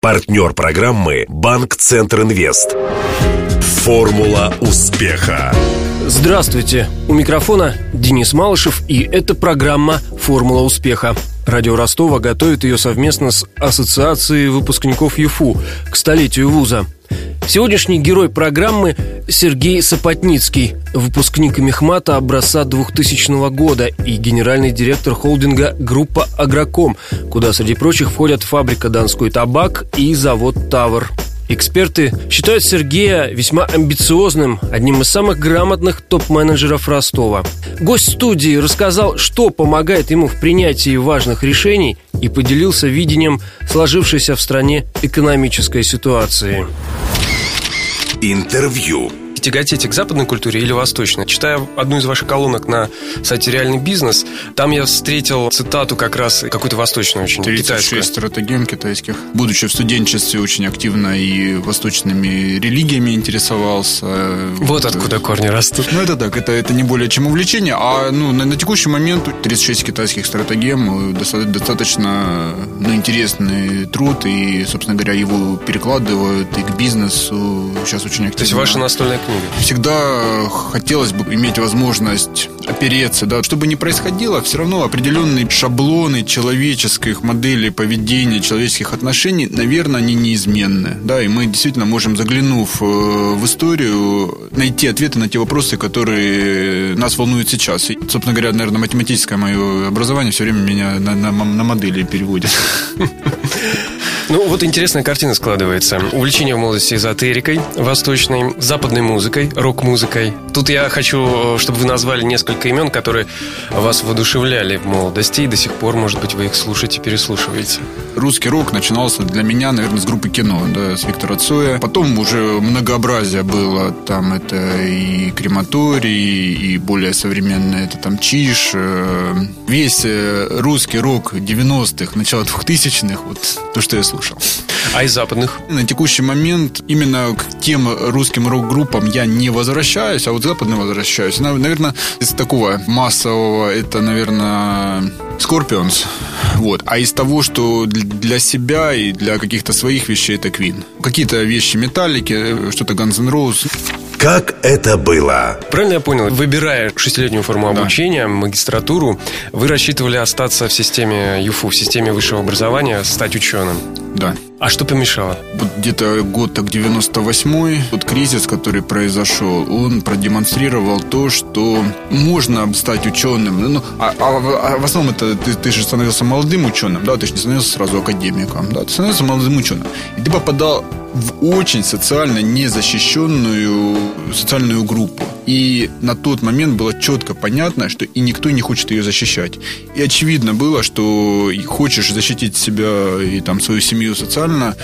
Партнер программы «Банк Центр Инвест». Формула успеха. Здравствуйте! У микрофона Денис Малышев, и это программа «Формула успеха». Радио Ростова готовит ее совместно с Ассоциацией выпускников ЮФУ к столетию вуза. Сегодняшний герой программы Сергей Сапотницкий, выпускник Мехмата образца 2000 года и генеральный директор холдинга «Группа Агроком», куда, среди прочих, входят фабрика «Донской табак» и завод «Тавр». Эксперты считают Сергея весьма амбициозным, одним из самых грамотных топ-менеджеров Ростова. Гость студии рассказал, что помогает ему в принятии важных решений и поделился видением сложившейся в стране экономической ситуации. Интервью тяготеете к западной культуре или восточной? Читая одну из ваших колонок на сайте «Реальный бизнес», там я встретил цитату как раз какую-то восточную очень, 36 китайскую. стратегем китайских. Будучи в студенчестве, очень активно и восточными религиями интересовался. Вот откуда корни растут. Ну, это так, это, это не более чем увлечение, а ну, на, на текущий момент 36 китайских стратегем достаточно, достаточно ну, интересный труд, и, собственно говоря, его перекладывают и к бизнесу сейчас очень активно. То есть ваша настольная книга? Всегда хотелось бы иметь возможность опереться, да, чтобы не происходило, все равно определенные шаблоны человеческих моделей поведения, человеческих отношений, наверное, они неизменны, да, и мы действительно можем, заглянув э, в историю, найти ответы на те вопросы, которые нас волнуют сейчас. И, собственно говоря, наверное, математическое мое образование все время меня на, на, на модели переводит. Ну, вот интересная картина складывается. Увлечение в молодости эзотерикой, восточной, западной музыкой, рок-музыкой. Тут я хочу, чтобы вы назвали несколько имен, которые вас воодушевляли в молодости, и до сих пор, может быть, вы их слушаете, переслушиваете. Русский рок начинался для меня, наверное, с группы кино, да, с Виктора Цоя. Потом уже многообразие было. Там это и крематорий, и более современное, это там чиш. Э, весь э, русский рок 90-х, начало 2000-х, вот то, что я слушал слушал. А из западных? На текущий момент именно к тем русским рок-группам я не возвращаюсь, а вот западным возвращаюсь. Наверное, из такого массового это, наверное, Scorpions. Вот. А из того, что для себя и для каких-то своих вещей это Queen. Какие-то вещи металлики, э, что-то Guns N' Roses. Как это было? Правильно я понял? Выбирая шестилетнюю форму да. обучения, магистратуру, вы рассчитывали остаться в системе ЮФУ, в системе высшего образования, стать ученым? Да. А что помешало? Вот где-то год так 98-й, вот кризис, который произошел, он продемонстрировал то, что можно стать ученым. Ну, а, а, а в основном это ты, ты же становился молодым ученым, да, ты же не становился сразу академиком, да, ты становился молодым ученым. И ты попадал в очень социально незащищенную социальную группу. И на тот момент было четко понятно, что и никто не хочет ее защищать. И очевидно было, что хочешь защитить себя и там свою семью социально,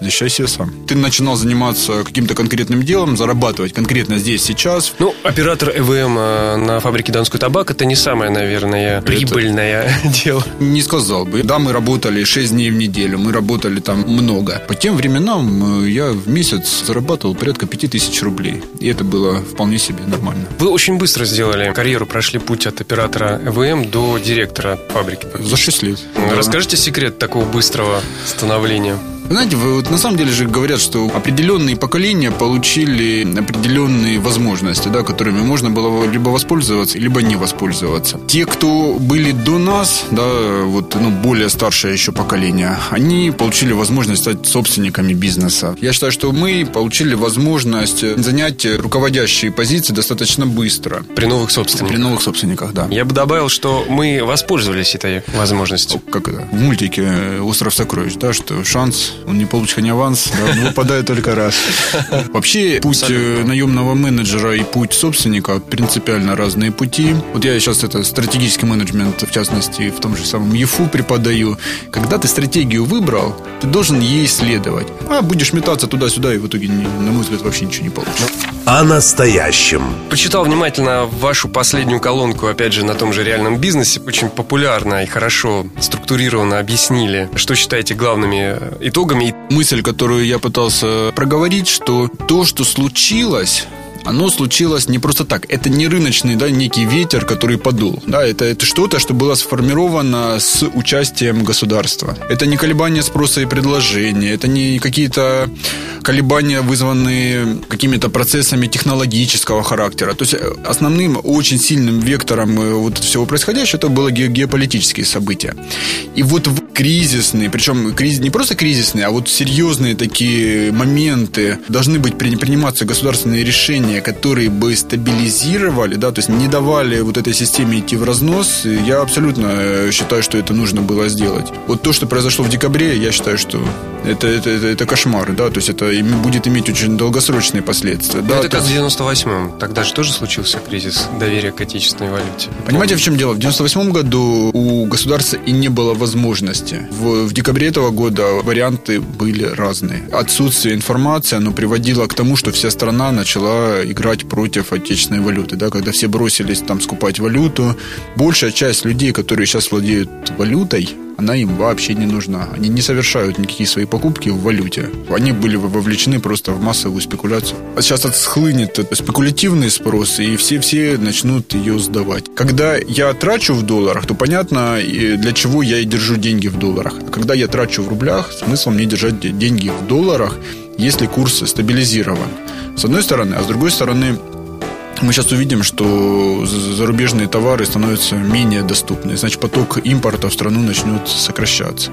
защищай себя сам. Ты начинал заниматься каким-то конкретным делом, зарабатывать конкретно здесь, сейчас. Ну, оператор ЭВМ э, на фабрике Донской табак это не самое, наверное, прибыльное это... дело. Не сказал бы. Да, мы работали 6 дней в неделю, мы работали там много. По тем временам э, я в месяц зарабатывал порядка 5000 рублей. И это было вполне себе нормально. Вы очень быстро сделали карьеру, прошли путь от оператора ЭВМ до директора фабрики. За 6 лет. Расскажите да. секрет такого быстрого становления? Знаете, вы вот на самом деле же говорят, что определенные поколения получили определенные возможности, да, которыми можно было либо воспользоваться, либо не воспользоваться. Те, кто были до нас, да, вот, ну, более старшее еще поколение, они получили возможность стать собственниками бизнеса. Я считаю, что мы получили возможность занять руководящие позиции достаточно быстро. При новых собственниках. При новых собственниках, да. Я бы добавил, что мы воспользовались этой возможностью. Как это? В мультике «Остров сокровищ», да, что шанс он не получит хоть аванс, да, он выпадает только раз. Вообще, путь э, наемного менеджера и путь собственника принципиально разные пути. Вот я сейчас это стратегический менеджмент, в частности, в том же самом ЕФУ преподаю. Когда ты стратегию выбрал, ты должен ей следовать. А будешь метаться туда-сюда, и в итоге, на мой взгляд, вообще ничего не получится. О настоящем. Почитал внимательно вашу последнюю колонку, опять же, на том же реальном бизнесе. Очень популярно и хорошо структурированно объяснили, что считаете главными итогами. Мысль, которую я пытался проговорить, что то, что случилось, оно случилось не просто так. Это не рыночный, да, некий ветер, который подул. Да, это, это что-то, что было сформировано с участием государства. Это не колебания спроса и предложения, это не какие-то колебания, вызванные какими-то процессами технологического характера. То есть э, основным, очень сильным вектором э, вот всего происходящего это было геополитические события. И вот в кризисные, причем кризис, не просто кризисные, а вот серьезные такие моменты должны быть приниматься государственные решения, которые бы стабилизировали, да, то есть не давали вот этой системе идти в разнос. Я абсолютно э, считаю, что это нужно было сделать. Вот то, что произошло в декабре, я считаю, что это, это, это, это кошмар, да, то есть это будет иметь очень долгосрочные последствия. да, это как есть... в 98-м, тогда же тоже случился кризис доверия к отечественной валюте. Понимаете, в чем дело? В 98 году у государства и не было возможности. В, в декабре этого года варианты были разные. Отсутствие информации, оно приводило к тому, что вся страна начала играть против отечественной валюты, да, когда все бросились там скупать валюту. Большая часть людей, которые сейчас владеют валютой, она им вообще не нужна. Они не совершают никакие свои покупки в валюте. Они были вовлечены просто в массовую спекуляцию. А сейчас отсхлынет спекулятивный спрос, и все-все начнут ее сдавать. Когда я трачу в долларах, то понятно, для чего я и держу деньги в долларах. А когда я трачу в рублях, смысл мне держать деньги в долларах, если курс стабилизирован. С одной стороны, а с другой стороны, мы сейчас увидим, что зарубежные товары становятся менее доступны. Значит, поток импорта в страну начнет сокращаться.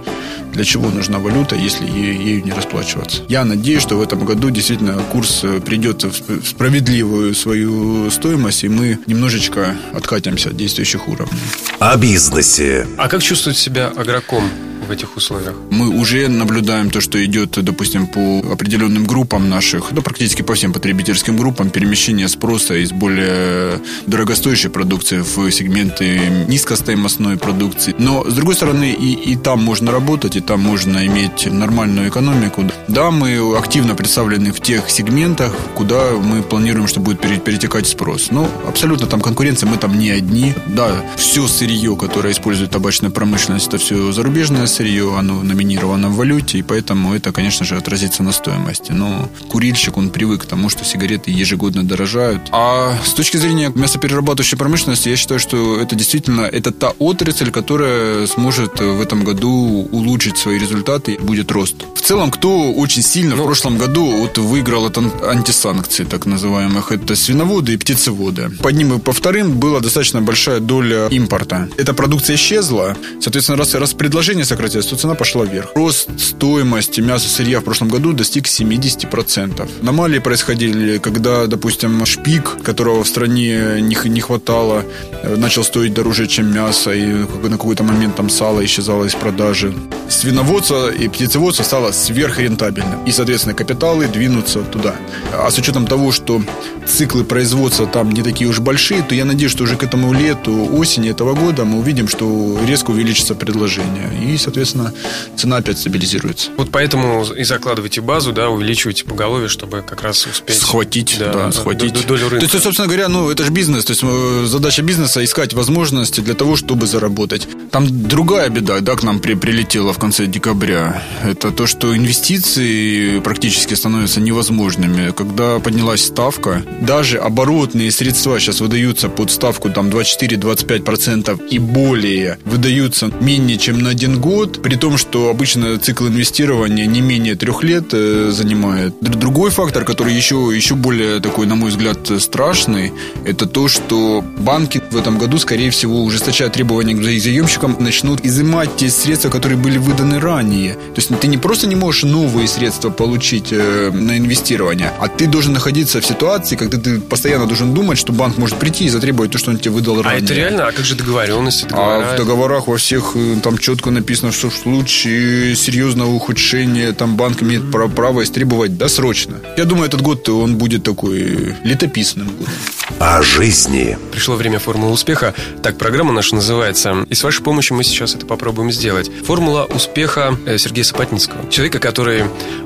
Для чего нужна валюта, если ею не расплачиваться? Я надеюсь, что в этом году действительно курс придет в справедливую свою стоимость, и мы немножечко откатимся от действующих уровней. О бизнесе. А как чувствует себя игроком в этих условиях? Мы уже наблюдаем то, что идет, допустим, по определенным группам наших, да, практически по всем потребительским группам, перемещение спроса из более дорогостоящей продукции в сегменты низкостоимостной продукции. Но, с другой стороны, и, и там можно работать, и там можно иметь нормальную экономику. Да, мы активно представлены в тех сегментах, куда мы планируем, что будет перетекать спрос. Но абсолютно там конкуренция, мы там не одни. Да, все сырье, которое использует табачная промышленность, это все зарубежное сырье, оно номинировано в валюте, и поэтому это, конечно же, отразится на стоимости. Но курильщик, он привык к тому, что сигареты ежегодно дорожают. А с точки зрения мясоперерабатывающей промышленности, я считаю, что это действительно это та отрасль, которая сможет в этом году улучшить свои результаты, и будет рост. В целом, кто очень сильно ну, в прошлом году вот выиграл от антисанкций, так называемых, это свиноводы и птицеводы. По одним и по вторым была достаточно большая доля импорта. Эта продукция исчезла, соответственно, раз, раз предложение сократилось, то цена пошла вверх. Рост стоимости мяса сырья в прошлом году достиг 70%. Аномалии происходили, когда, допустим, шпик, которого в стране не, не хватало, э, начал стоить дороже, чем мясо, и на какой-то момент там сало исчезало из продажи. Свиноводство и птицеводство стало сверхрентабельным. И, соответственно, капиталы двинутся туда. А с учетом того, что циклы производства там не такие уж большие, то я надеюсь, что уже к этому лету, осени этого года мы увидим, что резко увеличится предложение. И, соответственно, цена опять стабилизируется. Вот поэтому и закладывайте базу, да, увеличивайте поголовье, чтобы как раз успеть... Схватить, да, да схватить. Долю рынка. То есть, собственно говоря, ну, это же бизнес. То есть, э, задача бизнеса искать возможности для того, чтобы заработать. Там другая беда, да, к нам при, прилетела в конце декабря. Это то, что инвестиции практически становятся невозможными. Когда поднялась ставка, даже оборотные средства сейчас выдаются под ставку там 24-25% и более выдаются менее чем на один год, при том, что обычно цикл инвестирования не менее трех лет э, занимает. Другой фактор, который еще, еще более такой, на мой взгляд, страшный, это то, что банки в этом году, скорее всего, ужесточая требования к заемщикам, начнут изымать те средства, которые были выданы ранее. То есть ты не просто не можешь новые средства получить э, на инвестирование, а ты должен находиться в ситуации, когда ты постоянно должен думать, что банк может прийти и затребовать то, что он тебе выдал ранее. А это реально? А как же договоренности? Договора? А в договорах во всех э, там четко написано, что в случае серьезного ухудшения там банк имеет право истребовать досрочно. Я думаю, этот год он будет такой летописным годом. О жизни. Пришло время формулы успеха. Так программа наша называется. И с вашей помощью мы сейчас это попробуем сделать. Формула успеха э, Сергея Сапотницкого. Человека, который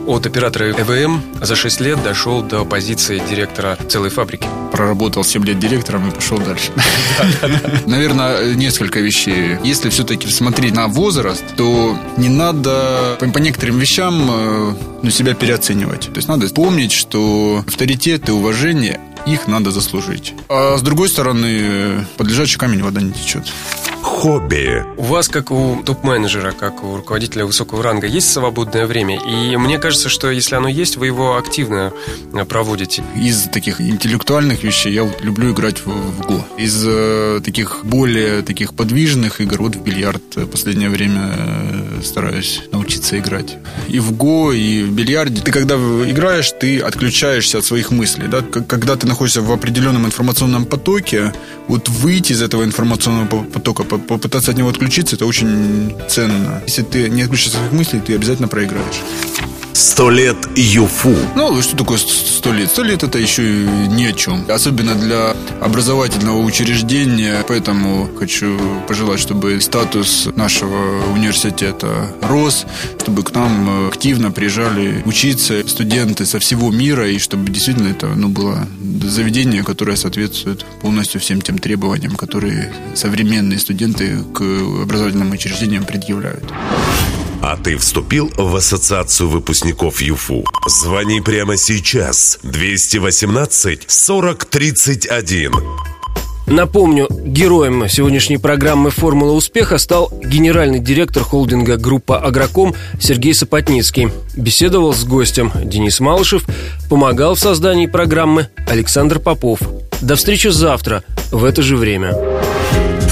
от оператора ЭВМ за 6 лет дошел до позиции директора целой фабрики. Проработал 7 лет директором и пошел дальше. Наверное, несколько вещей. Если все-таки смотреть на возраст, то не надо по некоторым вещам э, ну, себя переоценивать. То есть надо помнить, что авторитет и уважение их надо заслужить. А с другой стороны, под лежачий камень вода не течет. Хобби. У вас, как у топ-менеджера, как у руководителя высокого ранга, есть свободное время? И мне кажется, что если оно есть, вы его активно э, проводите. Из таких интеллектуальных вещей я вот люблю играть в, в Го. Из э, таких более таких подвижных игр, вот в бильярд в последнее время э, стараюсь научиться играть. И в Го, и в бильярде. Ты когда играешь, ты отключаешься от своих мыслей. Да? Когда ты находишься в определенном информационном потоке, вот выйти из этого информационного потока, попытаться от него отключиться, это очень ценно. Если ты не отключишься от своих мыслей, ты обязательно проиграешь. Сто лет ЮФУ. Ну, что такое сто лет? Сто лет это еще ни о чем. Особенно для образовательного учреждения. Поэтому хочу пожелать, чтобы статус нашего университета рос, чтобы к нам активно приезжали учиться студенты со всего мира, и чтобы действительно это ну, было заведение, которое соответствует полностью всем тем требованиям, которые современные студенты к образовательным учреждениям предъявляют. А ты вступил в ассоциацию выпускников ЮФУ? Звони прямо сейчас. 218 40 31. Напомню, героем сегодняшней программы «Формула успеха» стал генеральный директор холдинга группа «Агроком» Сергей Сапотницкий. Беседовал с гостем Денис Малышев, помогал в создании программы Александр Попов. До встречи завтра в это же время.